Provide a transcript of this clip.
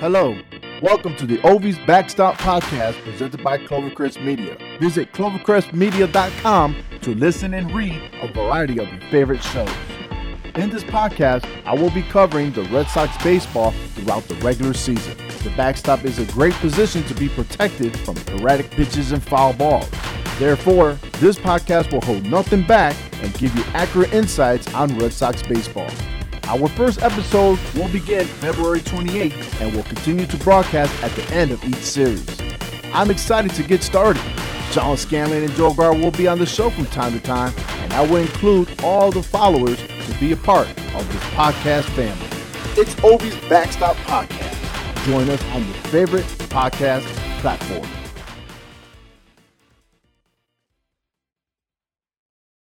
Hello, welcome to the Ovies Backstop Podcast presented by Clovercrest Media. Visit clovercrestmedia.com to listen and read a variety of your favorite shows. In this podcast, I will be covering the Red Sox baseball throughout the regular season. The backstop is a great position to be protected from erratic pitches and foul balls. Therefore, this podcast will hold nothing back and give you accurate insights on Red Sox baseball. Our first episode will begin February 28th and will continue to broadcast at the end of each series. I'm excited to get started. John Scanlon and Joe Gar will be on the show from time to time, and I will include all the followers to be a part of this podcast family. It's Ovi's Backstop Podcast. Join us on your favorite podcast platform.